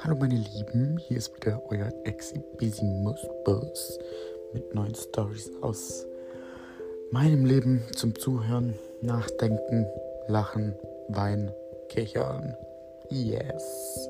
Hallo meine Lieben, hier ist wieder euer Exhibissimus Bus mit neuen Stories aus meinem Leben zum Zuhören, Nachdenken, Lachen, Weinen, Kichern. Yes.